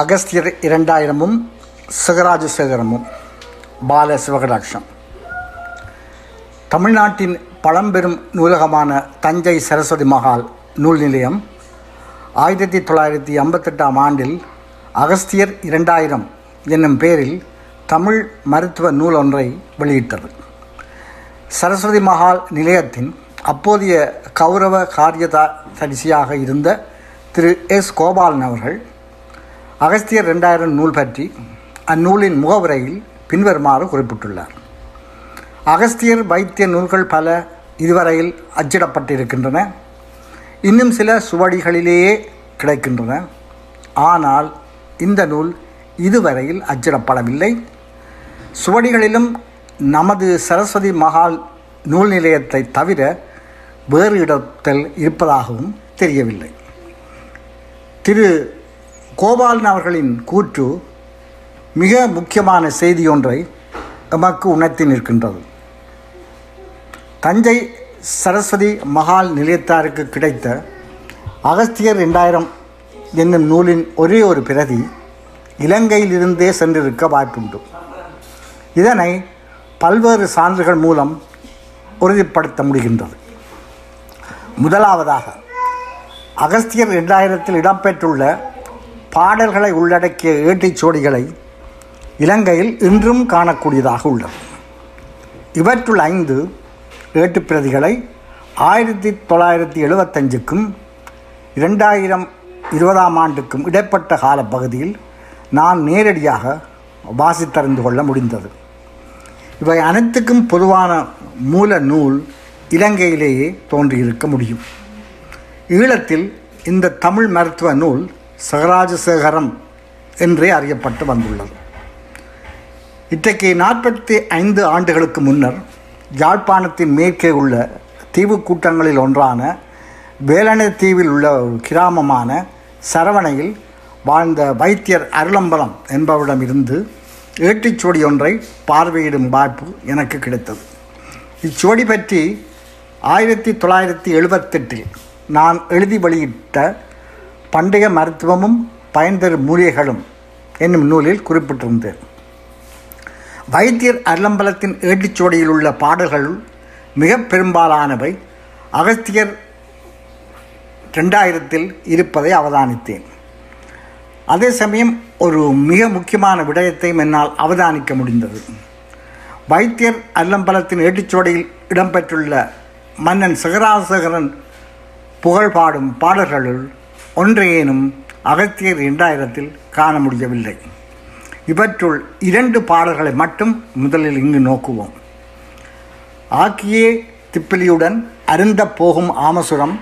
அகஸ்தியர் இரண்டாயிரமும் சிகராஜ சேகரமும் பால சிவகடாட்சம். தமிழ்நாட்டின் பழம்பெரும் நூலகமான தஞ்சை சரஸ்வதி மகால் நூல் நிலையம் ஆயிரத்தி தொள்ளாயிரத்தி ஐம்பத்தெட்டாம் ஆண்டில் அகஸ்தியர் இரண்டாயிரம் என்னும் பெயரில் தமிழ் மருத்துவ நூல் ஒன்றை வெளியிட்டது. சரஸ்வதி மகால் நிலையத்தின் அப்போதைய கௌரவ காரியதா தரிசியாக இருந்த திரு எஸ். கோபாலன் அவர்கள் அகஸ்தியர் ரெண்டாயிரம் நூல் பற்றி அந்நூலின் முகவுரையில் பின்வருமாறு குறிப்பிட்டுள்ளார். அகஸ்தியர் வைத்திய நூல்கள் பல இதுவரையில் அச்சிடப்பட்டிருக்கின்றன. இன்னும் சில சுவடிகளிலேயே கிடைக்கின்றன. ஆனால் இந்த நூல் இதுவரையில் அச்சிடப்படவில்லை. சுவடிகளிலும் நமது சரஸ்வதி மகால் நூல் நிலையத்தை தவிர வேறு இடத்தில் இருப்பதாகவும் தெரியவில்லை. திரு கோபாலன் அவர்களின் கூற்று மிக முக்கியமான செய்தி ஒன்றை எமக்கு உணர்த்தி நிற்கின்றது. தஞ்சை சரஸ்வதி மகால் நிலையத்தாருக்கு கிடைத்த அகஸ்தியர் ரெண்டாயிரம் என்னும் நூலின் ஒரே ஒரு பிரதி இலங்கையிலிருந்தே சென்றிருக்க வாய்ப்புண்டு. இதனை பல்வேறு சான்றுகள் மூலம் உறுதிப்படுத்த முடிகின்றது. முதலாவதாக அகஸ்தியர் ரெண்டாயிரத்தில் இடம்பெற்றுள்ள பாடல்களை உள்ளடக்கிய ஏட்டிச்சோடிகளை இலங்கையில் இன்றும் காணக்கூடியதாக உள்ளது. இவற்றுள் ஐந்து ஏட்டுப்பிரதிகளை ஆயிரத்தி தொள்ளாயிரத்தி எழுபத்தஞ்சுக்கும் இரண்டாயிரம் இருபதாம் ஆண்டுக்கும் இடைப்பட்ட காலப்பகுதியில் நான் நேரடியாக வாசித்தறிந்து கொள்ள முடிந்தது. இவை அனைத்துக்கும் பொதுவான மூல நூல் இலங்கையிலேயே தோன்றியிருக்க முடியும். ஈழத்தில் இந்த தமிழ் மருத்துவ நூல் சகராஜசேகரம் என்றே அறியப்பட்டு வந்துள்ளது. இன்றைக்கு நாற்பத்தி ஐந்து ஆண்டுகளுக்கு முன்னர் யாழ்ப்பாணத்தின் மேற்கே உள்ள தீவு கூட்டங்களில் ஒன்றான வேலனை தீவில் உள்ள ஒரு கிராமமான சரவணையில் வாழ்ந்த வைத்தியர் அருளம்பலம் என்பவரிடமிருந்து ஏட்டிச்சுவடி ஒன்றை பார்வையிடும் வாய்ப்பு எனக்கு கிடைத்தது. இச்சுவடி பற்றி ஆயிரத்தி தொள்ளாயிரத்தி எழுபத்தெட்டில் நான் எழுதி வெளியிட்ட பண்டைய மருத்துவமும் பயன்தரும் மூலிகைகளும் என்னும் நூலில் குறிப்பிட்டிருந்தேன் வைத்தியர் அலம்பலத்தின் ஏட்டுச்சுவடியில் உள்ள பாடல்களுள் மிக பெரும்பாலானவை. அகஸ்தியர் ரெண்டாயிரத்தில் இருப்பதை அவதானித்தேன். அதே சமயம் ஒரு மிக முக்கியமான விடயத்தையும் என்னால் அவதானிக்க முடிந்தது. வைத்தியர் அல்லம்பலத்தின் ஏட்டுச்சுவடியில் இடம்பெற்றுள்ள மன்னன் சிகராசகரன் புகழ் பாடும் பாடல்களுள் ஒன்றையேனும் அகத்தியர் இரண்டாயிரத்தில் காண முடியவில்லை. இவற்றுள் இரண்டு பாடல்களை மட்டும் முதலில் இங்கு நோக்குவோம். ஆக்கியே திப்பிலியுடன் அருந்த போகும் ஆமசுரம்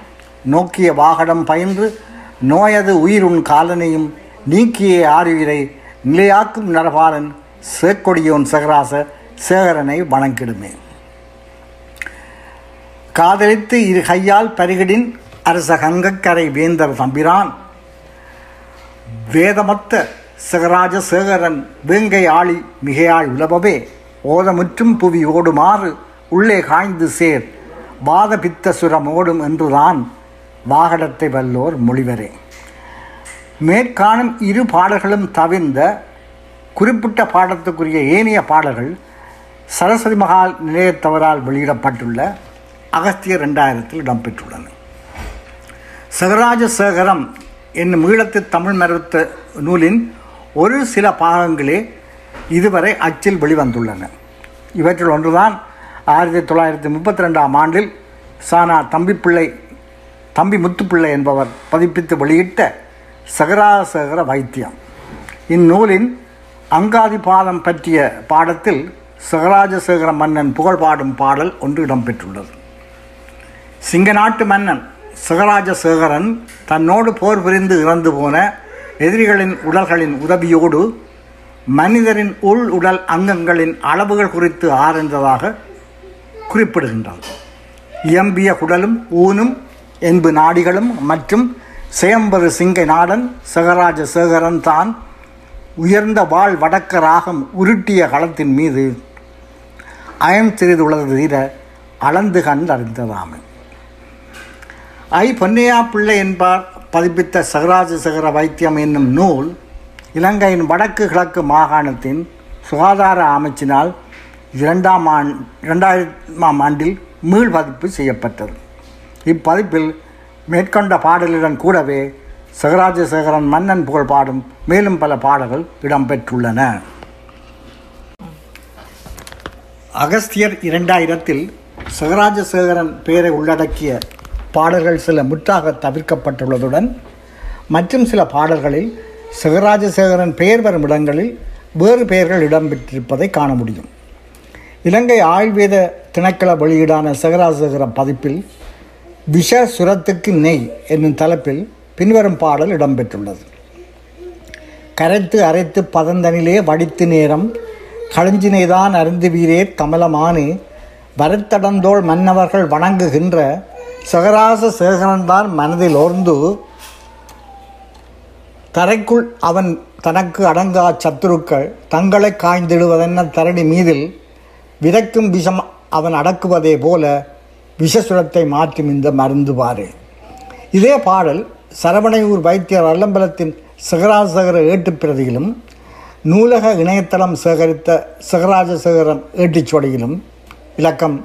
நோக்கிய வாகடம் பயின்று நோயது உயிருண் காலனையும் நீக்கிய ஆறுயிரை நிலையாக்கும் நரபாலன் சேக்கொடியோன் சகராச சேகரனை வணங்கிடுமே. காதலித்து இரு கையால் பருகிடின் அரச கங்கக்கரை வேந்தர் தம்பிரான். வேதமத்த சிகராஜ சேகரன் வேங்கை ஆளி மிகையாள் உலபவே ஓதமுற்றும் புவி ஓடுமாறு உள்ளே காய்ந்து சேர் வாத பித்த சுரம் ஓடும் என்றுதான் வாகடத்தை வல்லோர் மொழிவரே. மேற்காணும் இரு பாடல்களும் தவிர்ந்த குறிப்பிட்ட பாடத்துக்குரிய ஏனைய பாடல்கள் சரஸ்வதி மகால் நிலையத்தவரால் வெளியிடப்பட்டுள்ள அகஸ்தியர் ரெண்டாயிரத்தில் இடம்பெற்றுள்ளன. சகராஜசேகரம் என்னும் ஈழத்து தமிழ் மருத்த நூலின் ஒரு சில பாகங்களே இதுவரை அச்சில் வெளிவந்துள்ளன. இவற்றில் ஒன்றுதான் ஆயிரத்தி தொள்ளாயிரத்தி முப்பத்தி ரெண்டாம் ஆண்டில் சானா தம்பிப்பிள்ளை தம்பி முத்துப்பிள்ளை என்பவர் பதிப்பித்து வெளியிட்ட சகராசகர வைத்தியம். இந்நூலின் அங்காதி பாதம் பற்றிய பாடத்தில் சகராஜசேகர மன்னன் புகழ் பாடும் பாடல் ஒன்று இடம்பெற்றுள்ளது. சிங்க நாட்டு மன்னன் சகராஜசேகரன் தன்னோடு போர் புரிந்து இறந்து போன எதிரிகளின் உடல்களின் உதவியோடு மனிதரின் உள் உடல் அங்கங்களின் அளவுகள் குறித்து ஆராய்ந்ததாக குறிப்பிடுகின்றார். இயம்பிய குடலும் ஊனும் என்பு நாடிகளும் மற்றும் சேம்பரு சிங்கை நாடன் சகராஜ சேகரன் தான் உயர்ந்த வாழ் வடக்க ராகம் உருட்டிய களத்தின் மீது அயம் சிறிதுள்ளது தீர அளந்து கண்டறிந்ததாமே. ஐ பொன்னையா பிள்ளை என்பார் பதிப்பித்த சகராஜ சகர வைத்தியம் என்னும் நூல் இலங்கையின் வடக்கு கிழக்கு மாகாணத்தின் சுகாதார அமைச்சினால் இரண்டாம் ஆண் இரண்டாயிரமாம் ஆண்டில் மீள் பதிப்பு செய்யப்பட்டது. இப்பதிப்பில் மேற்கொண்ட பாடலுடன் கூடவே சகராஜசேகரன் மன்னன் புகழ் பாடும் மேலும் பல பாடல்கள் இடம்பெற்றுள்ளன. அகஸ்தியர் இரண்டாயிரத்தில் சகராஜசேகரன் பெயரை உள்ளடக்கிய பாடல்கள் சில முற்றாக தவிர்க்கப்பட்டுள்ளதுடன் மற்றும் சில பாடல்களில் சிவராஜசேகரன் பெயர் வரும் இடங்களில் வேறு பெயர்கள் இடம்பெற்றிருப்பதை காண முடியும். இலங்கை ஆயுர்வேத திணைக்கள வெளியீடான சிவராஜசேகர பதிப்பில் விஷ சுரத்துக்கு நெய் என்னும் தலைப்பில் பின்வரும் பாடல் இடம்பெற்றுள்ளது. கரைத்து அரைத்து பதந்தனிலே வடித்து நேரம் களஞ்சினைதான் அருந்துவீரே கமலமானு வரத்தடந்தோள் மன்னவர்கள் வணங்குகின்ற சகராச சேகரன்தான் மனதில் ஓர்ந்து தரைக்குள் அவன் தனக்கு அடங்கா சத்துருக்கள் தங்களை காய்ந்திடுவதென்ன தரணி மீதில் விதைக்கும் விஷம் அவன் அடக்குவதே போல விஷசுரத்தை மாற்றும் இந்த மருந்துவார் இதே பாடல் சரவணையூர் வைத்தியர் அல்லம்பலத்தின் சிகராசகர ஏட்டுப் பிரதியிலும் நூலக இணையதளம் சேகரித்த சிகராஜசேகரன் ஏட்டுச்சுவடியிலும் இலக்கம்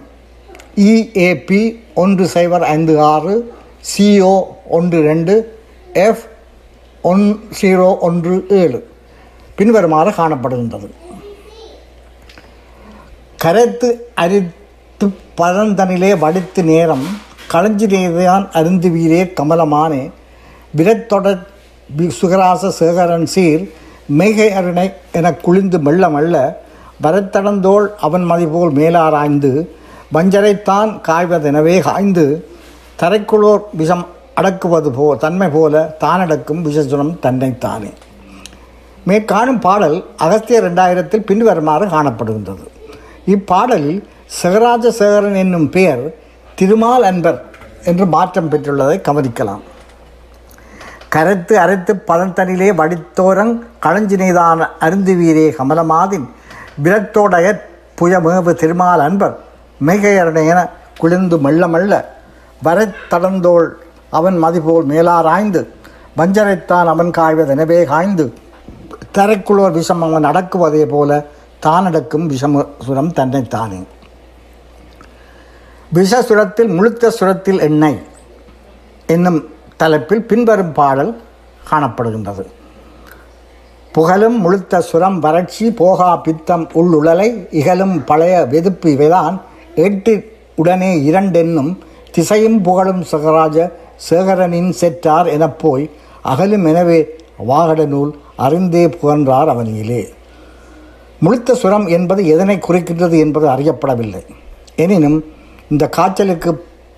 இஏபி ஒன்று சைபர் ஐந்து ஆறு சிஓ ஒன்று ரெண்டு எஃப் ஒன் ஜீரோ ஒன்று ஏழு. பின்வருமாறு காணப்படுகின்றது. கரைத்து அரித்து பழந்தனிலே வடித்து நேரம் களஞ்சிலேதான் அருந்து வீரே கமலமானே விரத்தொடர் சுகராச சேகரன் சீர் மேகை அருணை என குளிந்து மெல்ல மெல்ல வரத்தடந்தோள் அவன் மதிபோல் மேலாராய்ந்து வஞ்சரைத்தான் காய்வதெனவே காய்ந்து தரைக்குளோர் விஷம் அடக்குவது போ தன்மை போல தானடக்கும் விஷசுரம் தன்னைத்தானே. மேற்காணும் பாடல் அகஸ்திய ரெண்டாயிரத்தில் பின்வருமாறு காணப்படுகின்றது. இப்பாடலில் சிவராஜ சேகரன் என்னும் பெயர் திருமால் அன்பர் என்று மாற்றம் பெற்றுள்ளதை கவனிக்கலாம். கரைத்து அரைத்து பழந்தனிலே வடித்தோரங் களஞ்சினைதான் அருந்துவீரே கமலமாதின் விரத்தோடைய புயமேவு திருமால் அன்பர். மெய்கையரணையென குளிர்ந்து மெல்ல மெல்ல வரைத்தடந்தோள் அவன் மதிபோல் மேலாராய்ந்து வஞ்சரைத்தான் அவன் காய்வதெனவே காய்ந்து. தரைக்குள்ளோர் விஷம் அவன் அடக்குவதே போல தானடக்கும் விஷமசுரம் தன்னைத்தானே விஷசுரத்தில் முழுத்த சுரத்தில் எண்ணெய் என்னும் தலைப்பில் பின்வரும் பாடல் காணப்படுகின்றது. புகழும் முழுத்த சுரம் வறட்சி போகா பித்தம் உள்ளுழலை இகலும் பழைய வெதுப்பு இவைதான் எட்டு உடனே இரண்டென்னும் திசையும் புகழும் சகராஜ சேகரனின் செற்றார் எனப் போய் அகலும் எனவே வாகட நூல் அறிந்தே புகன்றார் அவனியிலே முழுத்த சுரம் என்பது எதனை குறிக்கின்றது என்பது அறியப்படவில்லை. எனினும் இந்த காய்ச்சலுக்கு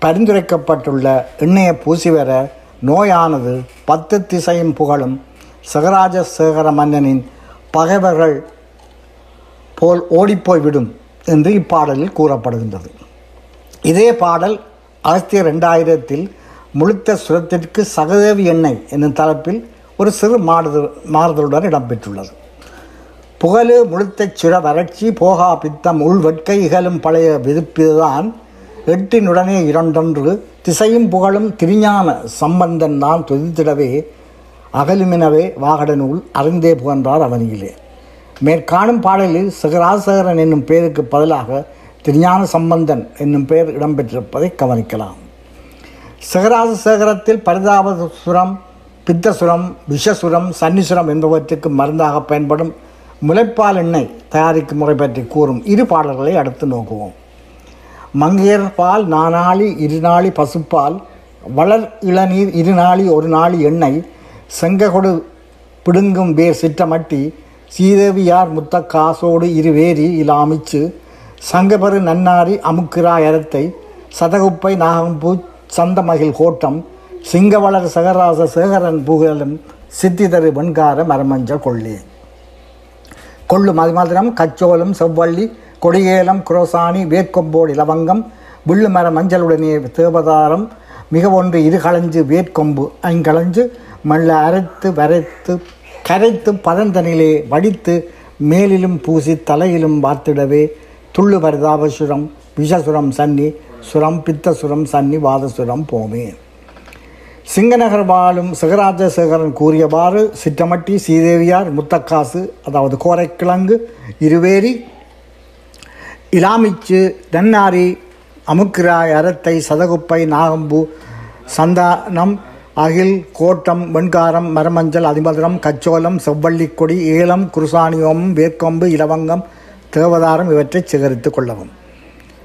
பரிந்துரைக்கப்பட்டுள்ள எண்ணெயை பூசி வர நோயானது பத்து திசையும் புகழும் சகராஜ சேகர மன்னனின் பகைவர்கள் போல் ஓடிப்போய்விடும். என்று இப்பாடலில் கூறப்படுகின்றது. இதே பாடல் அகஸ்திய ரெண்டாயிரத்தில் முழுத்த சுரத்திற்கு சகதேவி எண்ணெய் என்னும் தலைப்பில் ஒரு சிறு மாறுதல் மாறுதலுடன் இடம்பெற்றுள்ளது. புகழு முழுத்தச் சுர வறட்சி போகா பித்தம் உள்வெட்கை இகழும் பழைய விதிப்புதான் எட்டினுடனே இரண்டொன்று திசையும் புகழும் திருஞான சம்பந்தன் தான் துதித்திடவே அகலுமெனவே வாகட நூல் அறிந்தே புகன்றார் அவனியிலே மேற்காணும் பாடலில் சிகராசகரன் என்னும் பெயருக்கு பதிலாக திருஞான சம்பந்தன் என்னும் பெயர் இடம்பெற்றிருப்பதை கவனிக்கலாம். சிகராசசேகரத்தில் பரிதாபசுரம் பித்தசுரம் விஷசுரம் சன்னிசுரம் என்பவற்றுக்கு மருந்தாக பயன்படும் முளைப்பால் எண்ணெய் தயாரிக்கும் முறை பற்றி கூறும் இரு பாடல்களை அடுத்து நோக்குவோம். மங்கையர் பால் நானாளி இருநாளி பசுப்பால் வளர் இளநீர் இருநாளி ஒரு நாளி எண்ணெய் செங்ககொடு பிடுங்கும் வேர் சிற்றமட்டி சீதேவியார் முத்த காசோடு இருவேரி இலாமிச்சு சங்கபரு நன்னாரி அமுக்கிரா அரத்தை சதகுப்பை நாகம்பூ சந்தமகில் கோட்டம் சிங்கவளர் சகராச சேகரன் புகழும் சித்திதரு வெண்கார மரமஞ்சள் கொள்ளி. கொள்ளு மதுமதுரம் கச்சோலம் செவ்வள்ளி கொடியேலம் குரோசானி வேட்கொம்போடு இலவங்கம் வில்லுமர மஞ்சளுடனே தேவதாரம் மிக ஒன்று இருகளஞ்சு வேட்கொம்பு ஐங்களைஞ்சு மெல்ல அரைத்து வரைத்து கரைத்து பதந்தனிலே வடித்து மேலிலும் பூசி தலையிலும் வாத்திடவே துள்ளு பரிதாபசுரம் விஷசுரம் சன்னி சுரம் பித்தசுரம் சன்னி வாதசுரம் போமே. சிங்கநகர் வாழும் சிகராஜசேகரன் கூறியவாறு சிற்றமட்டி சீதேவியார் முத்தக்காசு அதாவது கோரைக்கிழங்கு இருவேரி இலாமிச்சு நன்னாரி அமுக்கிராய் அரத்தை சதகுப்பை நாகம்பு சந்தானம் அகில் கோட்டம் வெண்காரம் மரமஞ்சள் அதிமதுரம் கச்சோலம் செவ்வள்ளிக்கொடி ஏலம் குருசானியோமம் வேர்க்கொம்பு இலவங்கம் தேவதாரம் இவற்றை சேகரித்து கொள்ளவும்.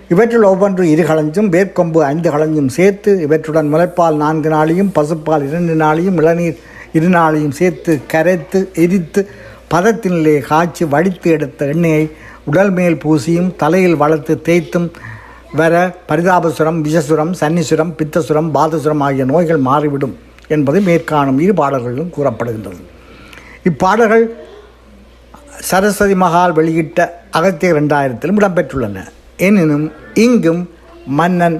இவற்றில் ஒவ்வொன்று இரு களஞ்சும் வேர்க்கொம்பு ஐந்து களஞ்சும் சேர்த்து இவற்றுடன் முளைப்பால் நான்கு நாளையும் பசுப்பால் இரண்டு நாளையும் இளநீர் இரு நாளையும் சேர்த்து கரைத்து எரித்து பதத்தினிலே காய்ச்சி வடித்து எடுத்த எண்ணெயை உடல் மேல் பூசியும் தலையில் வளர்த்து தேய்த்தும் வர பரிதாபசுரம் விஷசுரம் சன்னிசுரம் பித்தசுரம் பாதசுரம் ஆகிய நோய்கள் மாறிவிடும் என்பது மேற்காணும் இரு பாடல்களிலும் கூறப்படுகின்றது. இப்பாடல்கள் சரஸ்வதி மகால் வெளியிட்ட அகத்திய ரெண்டாயிரத்திலும் இடம்பெற்றுள்ளன. எனினும் இங்கும் மன்னன்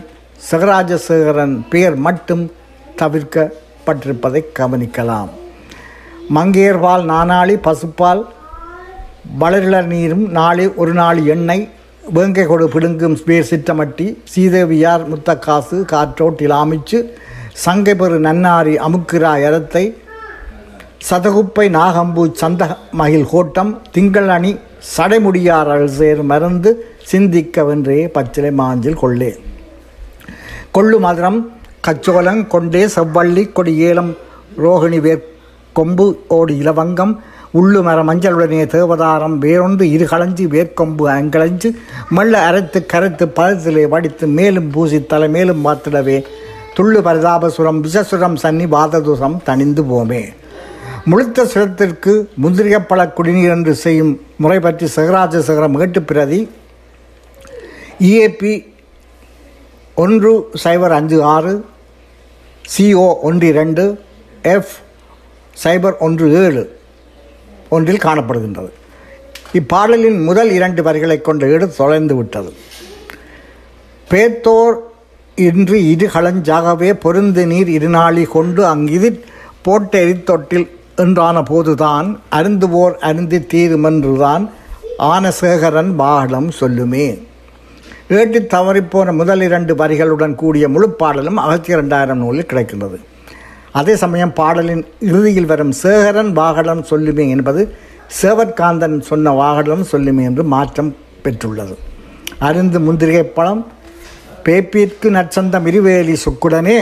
சகராஜசேகரன் பெயர் மட்டும் தவிர்க்கப்பட்டிருப்பதை கவனிக்கலாம். மங்கையர்பால் நானாளி பசுப்பால் வளரிளர் நீரும் நாளை ஒரு நாள் எண்ணெய் வேங்கை கொடு பிடுங்கும் பேர் சிற்றமட்டி சீதேவியார் முத்தக்காசு காற்றோட்டில் அமைச்சு சங்கை பெரு நன்னாரி அமுக்கிரா எரத்தை சதகுப்பை நாகம்பு சந்த மகிழ் கோட்டம் திங்கள் அணி சடைமுடியார் அழசேர் மறந்து சிந்திக்கவென்றே பச்சிலை மாஞ்சில் கொள்ளே. கொள்ளு மதுரம் கச்சோலங் கொண்டே செவ்வள்ளி கொடி ஏலம் ரோகிணி வேர் கொம்பு ஓடி இலவங்கம் உள்ளு மர மஞ்சளுடனே தேவதாரம் வேறொன்று இரு வேர்க்கொம்பு அங்கலஞ்சு மெல்ல அரைத்து கரைத்து பதத்திலே வடித்து மேலும் பூசி தலை மேலும் பார்த்திடவே. துள்ளு பரிதாபசுரம் விஷசுரம் சன்னி வாததுரம் தணிந்து போமே. முழுத்த சுரத்திற்கு முந்திரிகப்பல குடிநீர் என்று செய்யும் முறை பற்றி சிகராஜ சிகரம் ஏட்டு பிரதி இஏபி ஒன்று சைபர் அஞ்சு ஆறு சிஓ ஒன்று இரண்டு எஃப் சைபர் ஒன்று ஏழு. ஒன்றில் காணப்படுகின்றது. இப்பாடலின் முதல் இரண்டு வரிகளை கொண்ட ஏடு தொலைந்து விட்டது. பேத்தோர் இன்று இரு களஞ்சாகவே பொருந்து நீர் இருநாளி கொண்டு அங்கிது போட்ட எரித்தொட்டில் என்றான போதுதான் அருந்துவோர் அருந்தி தீருமென்றுதான் ஆனசேகரன் பாகலம் சொல்லுமே. ஏட்டு தவறிப்போன முதல் இரண்டு வரிகளுடன் கூடிய முழு பாடலும் அகத்தி ரெண்டாயிரம் நூலில் கிடைக்கின்றது. அதே சமயம் பாடலின் இறுதியில் வரும் சேகரன் வாகடம் சொல்லுமே என்பது சேவற்காந்தன் சொன்ன வாகடம் சொல்லுமே என்று மாற்றம் பெற்றுள்ளது. அருந்து முந்திரிகை பழம் பேப்பிற்கு நற்சந்தம் இருவேலி சொக்குடனே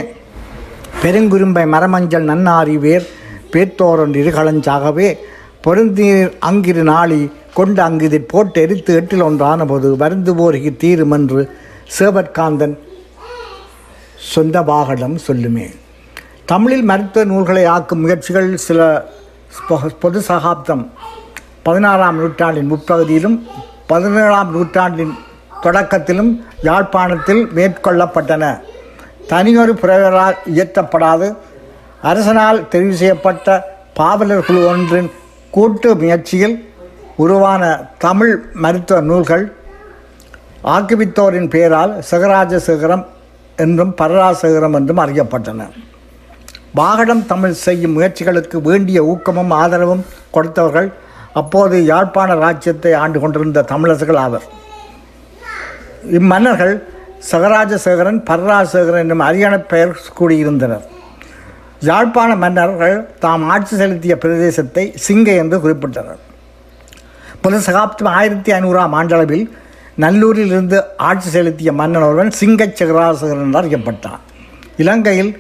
பெருங்குரும்பை மரமஞ்சள் நன்னாரி வேர் பேத்தோரன் இருகளஞ்சாகவே பொருந்தீர் அங்கிரு நாளி கொண்டு அங்கிது போட்டு எரித்து எட்டில் ஒன்றான போது வருந்து போருக்கு தீருமென்று சேவற்காந்தன் சொந்த வாகடம் சொல்லுமே. தமிழில் மருத்துவ நூல்களை ஆக்கும் முயற்சிகள் சில பொ- பொது சகாப்தம். பதினாறாம் நூற்றாண்டின் முற்பகுதியிலும் பதினேழாம் நூற்றாண்டின் தொடக்கத்திலும் யாழ்ப்பாணத்தில் மேற்கொள்ளப்பட்டன. தனியொரு பிறரால் இயற்றப்படாது. அரசனால் தெரிவு செய்யப்பட்ட பாவலர் குழு ஒன்றின் கூட்டு முயற்சியில் உருவான தமிழ் மருத்துவ நூல்கள் ஆக்கிவித்தோரின் பெயரால் சிகராஜசேகரம் என்றும் பரராசேகரம் என்றும் அறியப்பட்டன. வாகடம் தமிழ் செய்யும் முயற்சிகளுக்கு வேண்டிய ஊக்கமும் ஆதரவும் கொடுத்தவர்கள் அப்போது யாழ்ப்பாண ராஜ்யத்தை ஆண்டு கொண்டிருந்த தமிழர்கள் ஆவர். இம்மன்னர்கள் சகராஜசேகரன் பரராசேகரன் என்னும் அரியணை பெயர் கூடியிருந்தனர். யாழ்ப்பாண மன்னர்கள் தாம் ஆட்சி செலுத்திய பிரதேசத்தை சிங்கை என்று குறிப்பிட்டனர். புத சகாப்தம் ஆயிரத்தி ஐநூறாம் ஆண்டளவில் நல்லூரில் இருந்து ஆட்சி செலுத்திய மன்னன் ஒருவன் சிங்கச் சகராசகரன் என்று அறியப்பட்டான் இலங்கையில்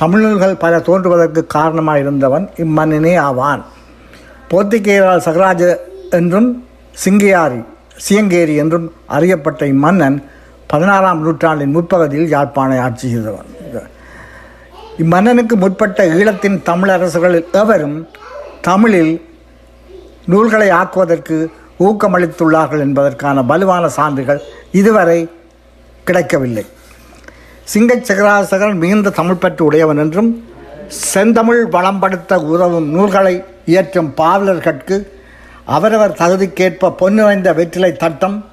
தமிழர்கள் பல தோன்றுவதற்கு காரணமாக இருந்தவன் இம்மன்னனே ஆவான். போர்த்துகேயரால் சகராஜ என்றும் சிங்கையாரி சியங்கேரி என்றும் அறியப்பட்ட இம்மன்னன் பதினாறாம் நூற்றாண்டின் முற்பகுதியில் யாழ்ப்பாணை ஆட்சி செய்தவன். இம்மன்னனுக்கு முற்பட்ட ஈழத்தின் தமிழரசர்களில் எவரும் தமிழில் நூல்களை ஆக்குவதற்கு ஊக்கமளித்துள்ளார்கள் என்பதற்கான வலுவான சான்றுகள் இதுவரை கிடைக்கவில்லை. சிங்கச் சகராசகன் மிகுந்த தமிழ் பற்று உடையவன் என்றும் செந்தமிழ் வளம்படுத்த உதவும் நூல்களை இயற்றும் பாவலர்கட்கு அவரவர் தகுதிக்கேற்ப பொன்னுரைந்த வெற்றிலை தட்டம்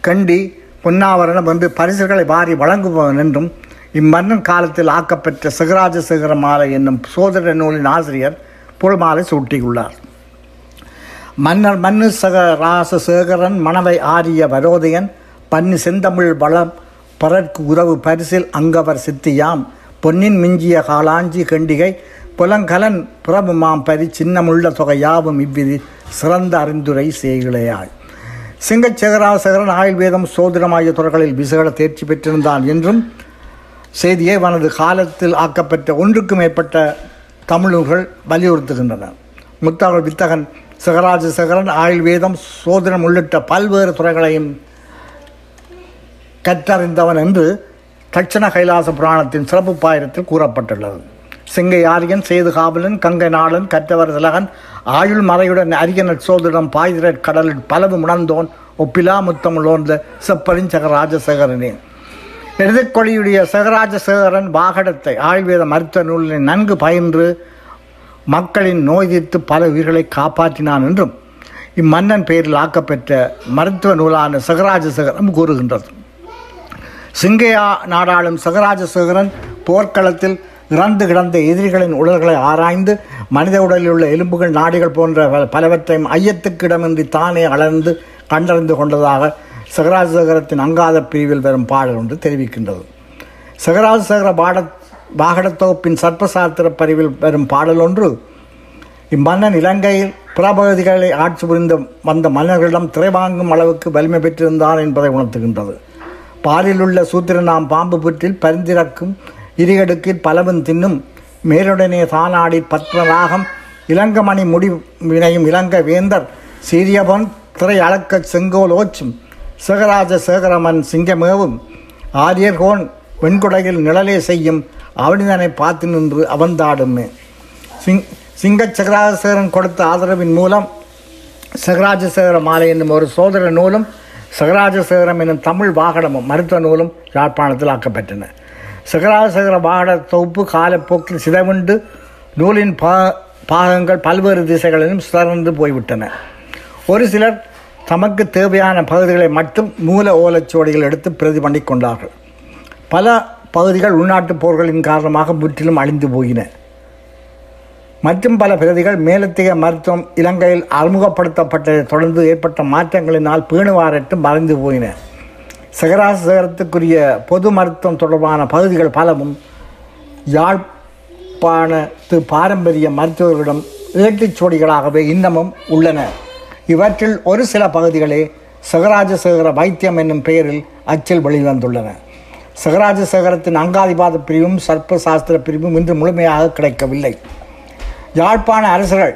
கண்டி பொன்னாவரணம் என்று பரிசுகளை வாரி வழங்குபவன் என்றும் இம்மன்னன் காலத்தில் ஆக்கப்பெற்ற சிகராஜ சிகர மாலை என்னும் சோதர நூலின் ஆசிரியர் புல்மாலை சூட்டியுள்ளார். மன்னர் மன்னு சக ராசசேகரன் மணவை ஆரிய வரோதயன் பன்னி செந்தமிழ் வளம் பரற்கு உறவு பரிசில் அங்கவர் சித்தியாம். பொன்னின் மிஞ்சிய காலாஞ்சி கண்டிகை புலங்கலன் பிரபுமாம் பரி சின்னமுள்ள தொகையாவும் இவ்விதி சிறந்த அறிந்துரை செய்கிளையாள் சிங்கச் சேகராசகரன் ஆயுர்வேதம் சோதனம் ஆகிய துறைகளில் விசகல தேர்ச்சி பெற்றிருந்தான் என்றும் செய்தியை அவனது காலத்தில் ஆக்கப்பட்ட ஒன்றுக்கும் மேற்பட்ட தமிழர்கள் வலியுறுத்துகின்றன முத்தகல் வித்தகன் சிகராஜ ஆயுள்வேதம் ஆயுர்வேதம் சோதனம் உள்ளிட்ட பல்வேறு துறைகளையும் கற்றறிந்தவன் என்று தட்சண கைலாச புராணத்தின் சிறப்பு பாயிரத்தில் கூறப்பட்டுள்ளது. சிங்கை ஆரியன் சேது காவலன் கங்கை நாளன் கற்றவர் திலகன் ஆயுள் மறையுடன் அரியனர் சோதிடம் பாய்திரற் கடலில் பலவும் உணர்ந்தோன் ஒப்பிலா முத்தமுள்ளோர்ந்த செப்பரின் சகராஜசேகரனே எழுதுக்கொழியுடைய சகராஜசேகரன் வாகடத்தை ஆயுர்வேத மருத்துவ நூலினை நன்கு பயின்று மக்களின் நோய் தீர்த்து பல உயிர்களை காப்பாற்றினான் என்றும் இம்மன்னன் பெயரில் ஆக்கப்பெற்ற மருத்துவ நூலான சகராஜசேகரம் கூறுகின்றது. சிங்கையா நாடாளும் சகராஜசேகரன் போர்க்களத்தில் இறந்து கிடந்த எதிரிகளின் உடல்களை ஆராய்ந்து மனித உடலில் உள்ள எலும்புகள் நாடிகள் போன்ற பலவற்றையும் ஐயத்துக்கிடமின்றி தானே அளந்து கண்டறிந்து கொண்டதாக சகராஜசேகரத்தின் அங்காத பிரிவில் வரும் பாடல் ஒன்று தெரிவிக்கின்றது. சகராஜசேகர பாட பாகடத் தொகுப்பின் சர்ப்பசாஸ்திர பிரிவில் வரும் பாடல் ஒன்று இம்மன்னன் இலங்கையில் புறபகுதிகளை ஆட்சி புரிந்த வந்த மன்னர்களிடம் திரை வாங்கும் அளவுக்கு வலிமை பெற்றிருந்தான் என்பதை உணர்த்துகின்றது. பாரிலுள்ள உள்ள சூத்திரனாம் பாம்பு புற்றில் பரிந்திறக்கும் இரிகடுக்கில் பலவும் தின்னும். மேலுடனே தானாடி பத்மராகம் இளங்கமணி முடி வினையும் இளங்க வேந்தர் சீரியவன் திரை அளக்க செங்கோல் ஓச்சும் சேகரமன் சிங்கமேவும் ஆரியர்கோன் வெண்குடையில் நிழலே செய்யும் அவனிதனை பார்த்து நின்று அவந்தாடுமே. சிங் சிங்கச் சகராஜசேகரன் கொடுத்த ஆதரவின் மூலம் சகராஜசேகர மாலை என்னும் ஒரு சோதர நூலும் சகராஜசேகரம் என்னும் தமிழ் வாகனமும் மருத்துவ நூலும் யாழ்ப்பாணத்தில் ஆக்கப்பெற்றன. சகராஜசேகர வாகன தொகுப்பு காலப்போக்கில் சிதைவுண்டு நூலின் பா பாகங்கள் பல்வேறு திசைகளிலும் சுதர்ந்து போய்விட்டன. ஒரு சிலர் தமக்கு தேவையான பகுதிகளை மட்டும் மூல ஓலைச்சுவடிகள் எடுத்து பிரதி பண்ணி கொண்டார்கள். பல பகுதிகள் உள்நாட்டுப் போர்களின் காரணமாக முற்றிலும் அழிந்து போயின மற்றும் பல பிரதிகள் மேலத்திய மருத்துவம் இலங்கையில் அறிமுகப்படுத்தப்பட்டதை தொடர்ந்து ஏற்பட்ட மாற்றங்களினால் பேணுவாரற்று மறைந்து போயின. சகராசகரத்துக்குரிய பொது மருத்துவம் தொடர்பான பகுதிகள் பலவும் யாழ்ப்பாணத்து பாரம்பரிய மருத்துவர்களிடம் ஏட்டுச்சுவடிகளாகவே இன்னமும் உள்ளன. இவற்றில் ஒரு சில பகுதிகளே சகராஜசேகர வைத்தியம் என்னும் பெயரில் அச்சில் வெளிவந்துள்ளன. சகராஜசேகரத்தின் அங்காதிபாத பிரிவும் சர்ப்ப சாஸ்திர பிரிவும் இன்று முழுமையாக கிடைக்கவில்லை. யாழ்ப்பாண அரசர்கள்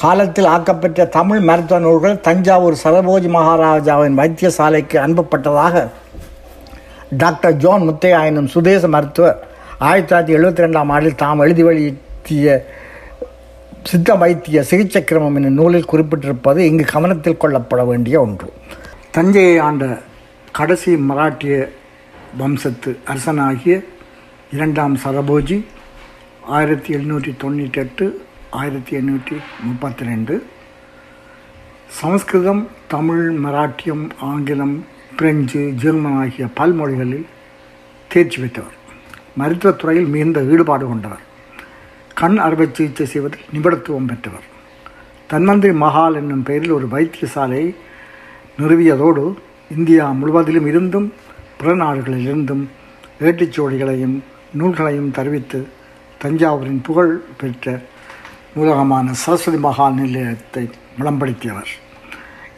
காலத்தில் ஆக்கப்பெற்ற தமிழ் மருத்துவ நூல்கள் தஞ்சாவூர் சரபோஜி மகாராஜாவின் வைத்தியசாலைக்கு அனுப்பப்பட்டதாக டாக்டர் ஜோன் முத்தையா எனும் சுதேச மருத்துவர் ஆயிரத்தி தொள்ளாயிரத்தி எழுபத்தி ரெண்டாம் ஆண்டில் தாம் எழுதி வெளியிட்டிய சித்த வைத்திய சிகிச்சை கிரமம் என்னும் நூலில் குறிப்பிட்டிருப்பது இங்கு கவனத்தில் கொள்ளப்பட வேண்டிய ஒன்று. தஞ்சையை ஆண்ட கடைசி மராட்டிய வம்சத்து அரசனாகிய இரண்டாம் சரபோஜி ஆயிரத்தி எழுநூற்றி தொண்ணூற்றி எட்டு ஆயிரத்தி எண்ணூற்றி முப்பத்தி ரெண்டு சமஸ்கிருதம் தமிழ் மராட்டியம் ஆங்கிலம் பிரெஞ்சு ஜெர்மன் ஆகிய பல்மொழிகளில் தேர்ச்சி பெற்றவர். மருத்துவத் துறையில் மிகுந்த ஈடுபாடு கொண்டவர். கண் அறுவை சிகிச்சை செய்வதில் நிபுணத்துவம் பெற்றவர். தன்வந்திரி மஹால் என்னும் பெயரில் ஒரு வைத்தியசாலையை நிறுவியதோடு இந்தியா முழுவதிலும் இருந்தும் பிற நாடுகளிலிருந்தும் ஏட்டுச்சுவடிகளையும் நூல்களையும் தருவித்து தஞ்சாவூரின் புகழ் பெற்ற நூலகமான சரஸ்வதி மகால் நிலையத்தை விளம்படுத்தியவர்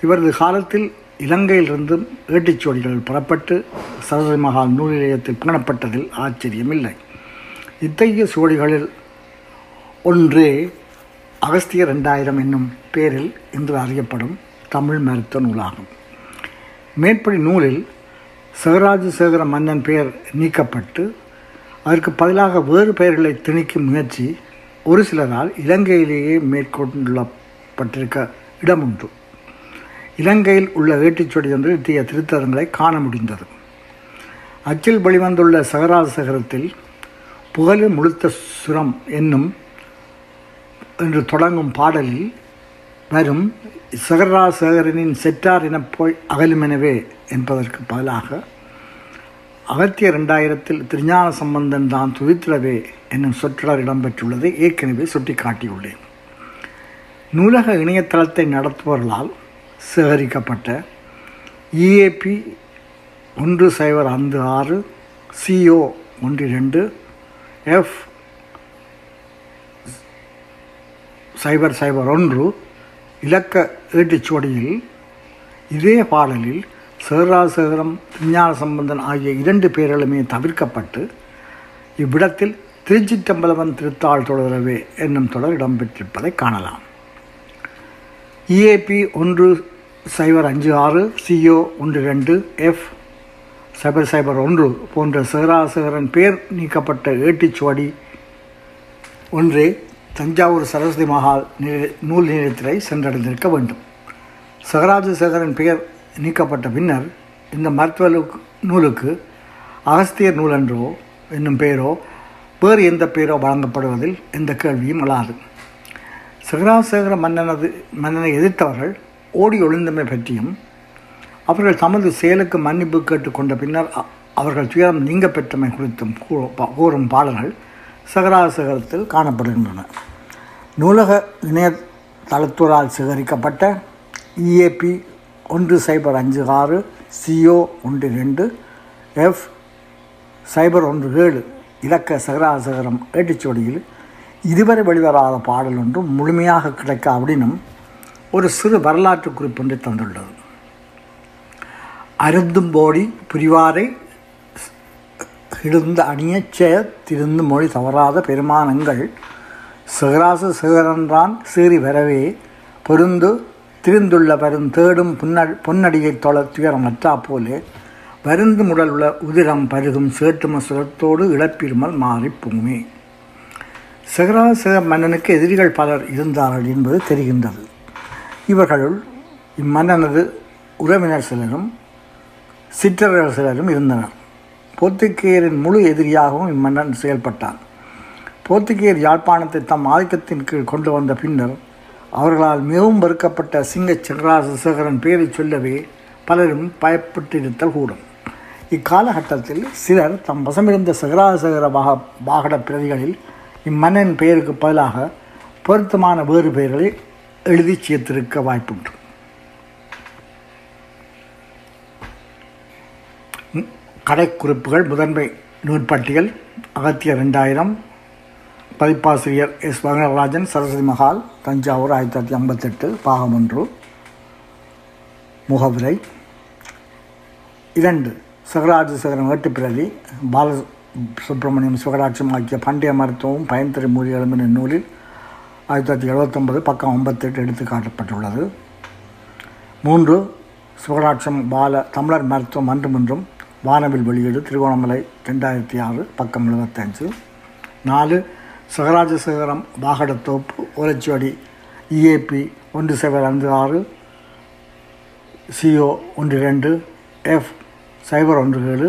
இவரது காலத்தில் இலங்கையிலிருந்தும் ஏட்டுச்சுவடிகள் புறப்பட்டு சரஸ்வதி மகால் நூல் நிலையத்தில் பேணப்பட்டதில் ஆச்சரியமில்லை. இத்தகைய சுவடிகளில் ஒன்றே அகஸ்திய ரெண்டாயிரம் என்னும் பெயரில் இன்று அறியப்படும் தமிழ் மருத்துவ நூலாகும். மேற்படி நூலில் சிவராஜசேகர மன்னன் பெயர் நீக்கப்பட்டு அதற்கு பதிலாக வேறு பெயர்களை திணிக்கும் முயற்சி ஒரு சிலரால் இலங்கையிலேயே மேற்கொள்ளப்பட்டிருக்க இடமுண்டு இலங்கையில் உள்ள ஏட்டுச்சொடி ஒன்று இத்தகைய திருத்தரங்களை காண முடிந்தது. அச்சில் வெளிவந்துள்ள சகராசகரத்தில் புகழு முழுத்த சுரம் என்னும் என்று தொடங்கும் பாடலில் வரும் சகராசேகரனின் செற்றார் எனப் போய் அகலுமெனவே என்பதற்கு பதிலாக அகத்திய ரெண்டாயிரத்தில் திருஞான சம்பந்தன் தான் துதித்திடவே என்னும் சொற்றொடர் இடம்பெற்றுள்ளதை ஏற்கனவே சுட்டிக்காட்டியுள்ளேன். நூலக இணையதளத்தை நடத்துபவர்களால் சேகரிக்கப்பட்ட இஏபி ஒன்று சைபர் ஐந்து ஆறு சிஓ ஒன்று ரெண்டு எஃப் சைபர் சைபர் ஒன்று இலக்க ஏட்டுச்சுவடியில் இதே பாடலில் சேராசேகரம் விஞ்ஞான சம்பந்தன் ஆகிய இரண்டு பேர்களுமே தவிர்க்கப்பட்டு இவ்விடத்தில் திருச்சிற்றம்பலவன் திருத்தாள் தொடரவே என்னும் தொடர் இடம்பெற்றிருப்பதை காணலாம். இஏபி ஒன்று சைபர் அஞ்சு ஆறு சிஓ ஒன்று ரெண்டு எஃப் சைபர் சைபர் ஒன்று போன்ற சேராசேகரன் பேர் நீக்கப்பட்ட ஏட்டிச்சுவடி ஒன்றே தஞ்சாவூர் சரஸ்வதி மகால் நிலை நூல் நிலையத்திலே சென்றடைந்திருக்க வேண்டும். சகராஜசேகரன் பெயர் நீக்கப்பட்ட பின்னர் இந்த மருத்துவ நூலுக்கு- அகஸ்தியர் நூல் என்னும் பெயரோ வேறு எந்த பெயரோ வழங்கப்படுவதில் எந்த கேள்வியும் அழாது சிகராசேகர மன்னனது மன்னனை எதிர்த்தவர்கள் ஓடி ஒளிந்தமை பற்றியும் அவர்கள் தமது செயலுக்கு மன்னிப்பு கேட்டுக்கொண்ட பின்னர் அ- அவர்கள் துயரம் நீங்க பெற்றமை குறித்தும் கூ- பா- கூறும் பாடல்கள் சகராசேகரத்தில் காணப்படுகின்றன. நூலக இணையதளத்துறால் சேகரிக்கப்பட்ட இஏபி ஒன்று சைபர் அஞ்சு ஆறு சிஓ ஒன்று ரெண்டு எஃப் சைபர் ஒன்று ஏழு இலக்க சகராசகரம் ஏட்டுச்சுவடியில் இதுவரை வெளிவராத பாடல் ஒன்றும் முழுமையாக கிடைக்க அப்படின்னும் ஒரு சிறு வரலாற்று குறிப்பொன்றை தந்துள்ளது. அருந்தும்போடி புரிவாரை இழுந்த அணியச்சே திருந்து மொழி தவறாத பெருமானங்கள் சிகராச சிகரன்றான் சீறி வரவே பொருந்து திருந்துள்ள வரும் தேடும் புன்ன பொன்னடியைத் தொழ துயரமற்றா போலே வருந்து முடலுள்ள உதிரம் பருகும் சேற்றும சுரத்தோடு இழப்பிருமல் மாறி பொங்குமே சிகராச மன்னனுக்கு எதிரிகள் பலர் இருந்தார்கள் என்பது தெரிகின்றது. இவர்களுள் இம்மன்னனது உறவினர் சிலரும் சிற்றர்கள் சிலரும் இருந்தனர். போர்த்துகேயரின் முழு எதிரியாகவும் இம்மன்னன் செயல்பட்டான். போர்த்துகேயர் யாழ்ப்பாணத்தை தம் ஆதிக்கத்தின் கீழ் கொண்டு வந்த பின்னர் அவர்களால் மிகவும் வெறுக்கப்பட்ட சிங்க சந்திராசேகரன் பெயரைச் சொல்லவே பலரும் பயப்பட்டிருத்தல் கூடும். இக்காலகட்டத்தில் சிலர் தம் வசமிருந்த சகராசகர வாக பாகட பிரதிகளில் இம்மன்னன் பெயருக்கு பதிலாக பொருத்தமான வேறு பெயர்களை எழுதிச் சேர்த்திருக்க வாய்ப்புண்டு. கடைக்குறிப்புகள் முதன்மை நூற்பட்டியல் அகத்திய ரெண்டாயிரம் பதிப்பாசிரியர் எஸ் வங்கராஜன் சரஸ்வதி மகால் தஞ்சாவூர் ஆயிரத்தி தொள்ளாயிரத்தி ஐம்பத்தெட்டு பாகம் ஒன்று முகவுரை. இரண்டு சகராஜசேகரன் வேட்டுப்பிரதி பால சுப்பிரமணியம் சிவராட்சியம் ஆகிய பண்டைய மருத்துவம் பயன்தறி மொழிகளும் என்ற நூலில் ஆயிரத்தி தொள்ளாயிரத்தி எழுபத்தொம்பது பக்கம் ஐம்பத்தெட்டு எடுத்து காட்டப்பட்டுள்ளது. மூன்று சிவராட்சம் பால தமிழர் மருத்துவம் அன்றும் இன்றும் வானவில் வெளியீடு திருகோணமலை ரெண்டாயிரத்தி ஆறு பக்கம் எழுபத்தஞ்சு நாலு சகராஜசேகரம் வாகடத்தோப்பு ஓலச்சுவடி இஏபி ஒன்று சைபர் அஞ்சு ஆறு சிஓ ஒன்று ரெண்டு எஃப் சைபர் ஒன்று ஏழு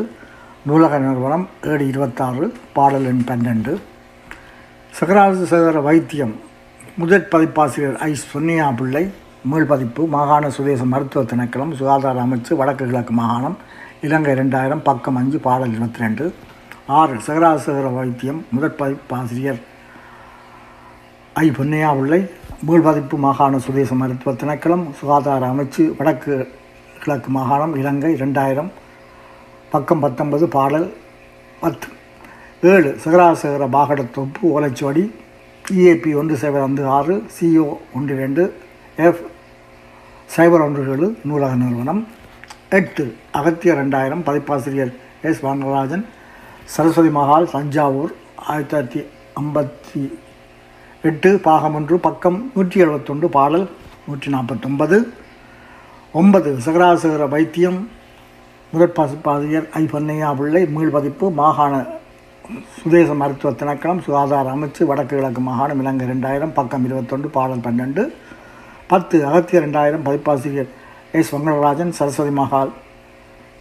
நூலக நிறுவனம் ஏழு இருபத்தாறு பாடல் எண் பன்னெண்டு சகராஜசேகர வைத்தியம் முதற் பதிப்பாசிரியர் ஐ சொன்னியா பிள்ளை மீள் பதிப்பு மாகாண சுதேச மருத்துவ திணைக்களம் சுகாதார அமைச்சு வடக்கு கிழக்கு மாகாணம் இலங்கை ரெண்டாயிரம் பக்கம் அஞ்சு பாடல் இருபத்தி ரெண்டு. ஆறு சகராசகர வைத்தியம் முதற் பதிப்பாசிரியர் ஐ பொன்னையா மீள் பதிப்பு மாகாண சுதேச மருத்துவ திணைக்களம் சுகாதார அமைச்சு வடக்கு கிழக்கு மாகாணம் இலங்கை ரெண்டாயிரம் பக்கம் பத்தொன்பது பாடல் பத்து. ஏழு சகராசகர பாகட தொப்பு ஓலைச்சுவடி இஏபி ஒன்று சைபர் ஐந்து ஆறு சிஓ ஒன்று ரெண்டு எஃப் சைபர் ஒன்று ஏழு நூலக நிறுவனம். எட்டு அகத்திய ரெண்டாயிரம் பதிப்பாசிரியர் எஸ். வாங்கராஜன் சரஸ்வதி மகால் தஞ்சாவூர் ஆயிரத்தி தொள்ளாயிரத்தி ஐம்பத்தி எட்டு பாகம் ஒன்று பக்கம் நூற்றி எழுபத்தொன்று பாடல் நூற்றி நாற்பத்தொன்பது. ஒன்பது சகராசகர வைத்தியம். முதற்பாசிரியர் ஐ. பொன்னையா பிள்ளை மீள் பதிப்பு மாகாண சுதேச மருத்துவ திணைக்களம் சுகாதார அமைச்சு வடக்கு கிழக்கு மாகாணம் இலங்கை ரெண்டாயிரம் பக்கம் இருபத்தொன்று பாடல் பன்னெண்டு. பத்து அகத்திய ரெண்டாயிரம் பதிப்பாசிரியர் எஸ். வெங்கடராஜன் சரஸ்வதி மகால்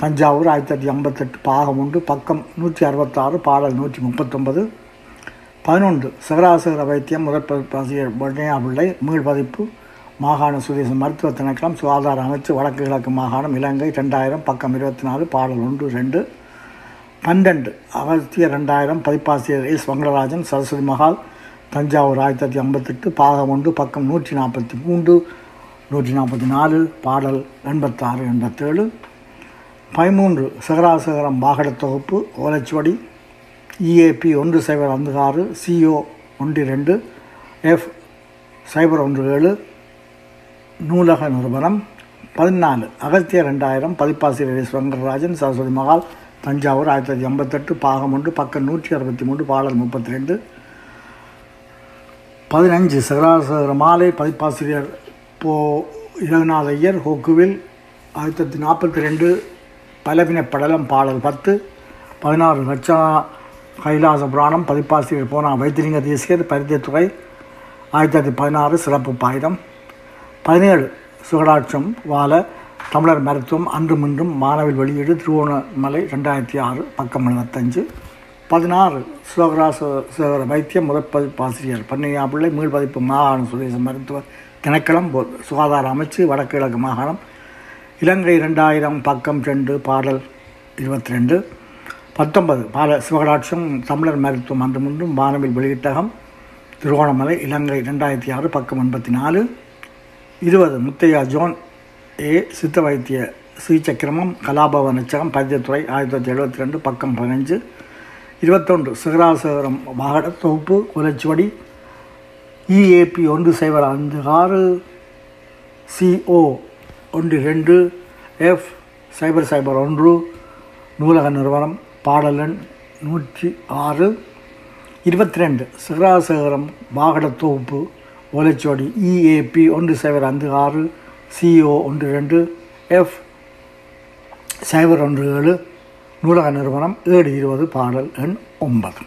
தஞ்சாவூர் ஆயிரத்தி தொள்ளாயிரத்தி ஐம்பத்தெட்டு பாகம் ஒன்று பக்கம் நூற்றி அறுபத்தாறு பாடல் நூற்றி முப்பத்தொன்பது. பதினொன்று சகராசகர வைத்தியம் முதற் பதிப்பாசிரியர் பொன்னையா பிள்ளை மீள்பதிப்பு மாகாண சுதேச மருத்துவ திணைக்களம் சுகாதார அமைச்சு வடக்கு கிழக்கு மாகாணம் இலங்கை ரெண்டாயிரம் பக்கம் இருபத்தி நாலு பாடல் ஒன்று ரெண்டு. பன்னெண்டு அகத்திய ரெண்டாயிரம் பதிப்பாசிரியர் எஸ் வங்கராஜன் சரஸ்வதி மகால் தஞ்சாவூர் ஆயிரத்தி தொள்ளாயிரத்தி ஐம்பத்தெட்டு பாகம் ஒன்று பக்கம் நூற்றி நாற்பத்தி மூன்று நூற்றி நாற்பத்தி நாலு பாடல் எண்பத்தாறு எண்பத்தேழு. பதிமூன்று சகராசகரம் வாகன தொகுப்பு ஓலைச்சுவடி இஏபி ஒன்று சைபர் ஐந்து ஆறு சிஓ ஒன்று ரெண்டு எஃப் சைபர் ஒன்று ஏழு நூலக நிறுவனம் பதினாலு அகத்திய ரெண்டாயிரம் பதிப்பாசிரியர் சுரங்கராஜன் சரஸ்வதி மகால் தஞ்சாவூர் ஆயிரத்தி தொள்ளாயிரத்தி ஐம்பத்தெட்டு பாகம் ஒன்று பக்கம் நூற்றி அறுபத்தி மூன்று பாடல் முப்பத்தி ரெண்டு பதினஞ்சு சகராசகர மாலை பதிப்பாசிரியர் போ இரகுநாத ஐயர் ஹோக்குவில் ஆயிரத்தி தொள்ளாயிரத்தி நாற்பத்தி ரெண்டு பலவின படலம் பாடல் பத்து பதினாறு லட்சா கைலாச புராணம் பதிப்பாசிரியர் போனா வைத்திலிங்க தேசியர் பரிதத்துறை ஆயிரத்தி தொள்ளாயிரத்தி பதினாறு சிறப்பு பாயிரம். பதினேழு சுகடாட்சம் வாழ தமிழர் மருத்துவம் அன்றும் இன்றும் மாணவில் வெளியீடு திருவோணமலை ரெண்டாயிரத்தி ஆறு பக்கம் எழுபத்தஞ்சு பதினாறு சுகராச சுகர வைத்தியம் முதற்பதிப்பாசிரியர் பன்னியா பிள்ளை மீள்பதிப்பு மாகாண சுதேச மருத்துவ திணைக்களம் சுகாதார அமைச்சு வடக்கு கிழக்கு மாகாணம் இலங்கை ரெண்டாயிரம் பக்கம் ரெண்டு பாடல் இருபத்தி ரெண்டு பத்தொன்பது பால சிவகடாட்சம் தமிழர் மருத்துவம் அன்று முன்றும் வானவில் வெளியிட்டகம் திருவோணமலை இலங்கை ரெண்டாயிரத்தி ஆறு பக்கம் எண்பத்தி நாலு. இருபது முத்தையா ஜோன் ஏ சித்த வைத்திய ஸ்ரீசக்கிரமம் கலாபவன் நச்சகம் பரிதத்துறை ஆயிரத்தி தொள்ளாயிரத்தி எழுபத்தி ரெண்டு பக்கம் பதினஞ்சு. இருபத்தொன்று சிகராசகரம் வாகட தொகுப்பு குலச்சுவடி இஏபி ஒன்று சைபர் அஞ்சு ஆறு. சிஓ ஒன்று ரெண்டு எஃப் சைபர் சைபர் ஒன்று நூலக நிறுவனம் பாடல் எண் நூற்றி ஆறு இருபத்தி ரெண்டு சிகராசகரம் வாகன தொகுப்பு ஓலைச்சுவடி இஏபி ஒன்று சைபர் ஐந்து ஆறு சிஓ ஒன்று ரெண்டு எஃப் சைபர் ஒன்று ஏழு நூலக நிறுவனம் ஏழு இருபது பாடல் எண் ஒன்பது.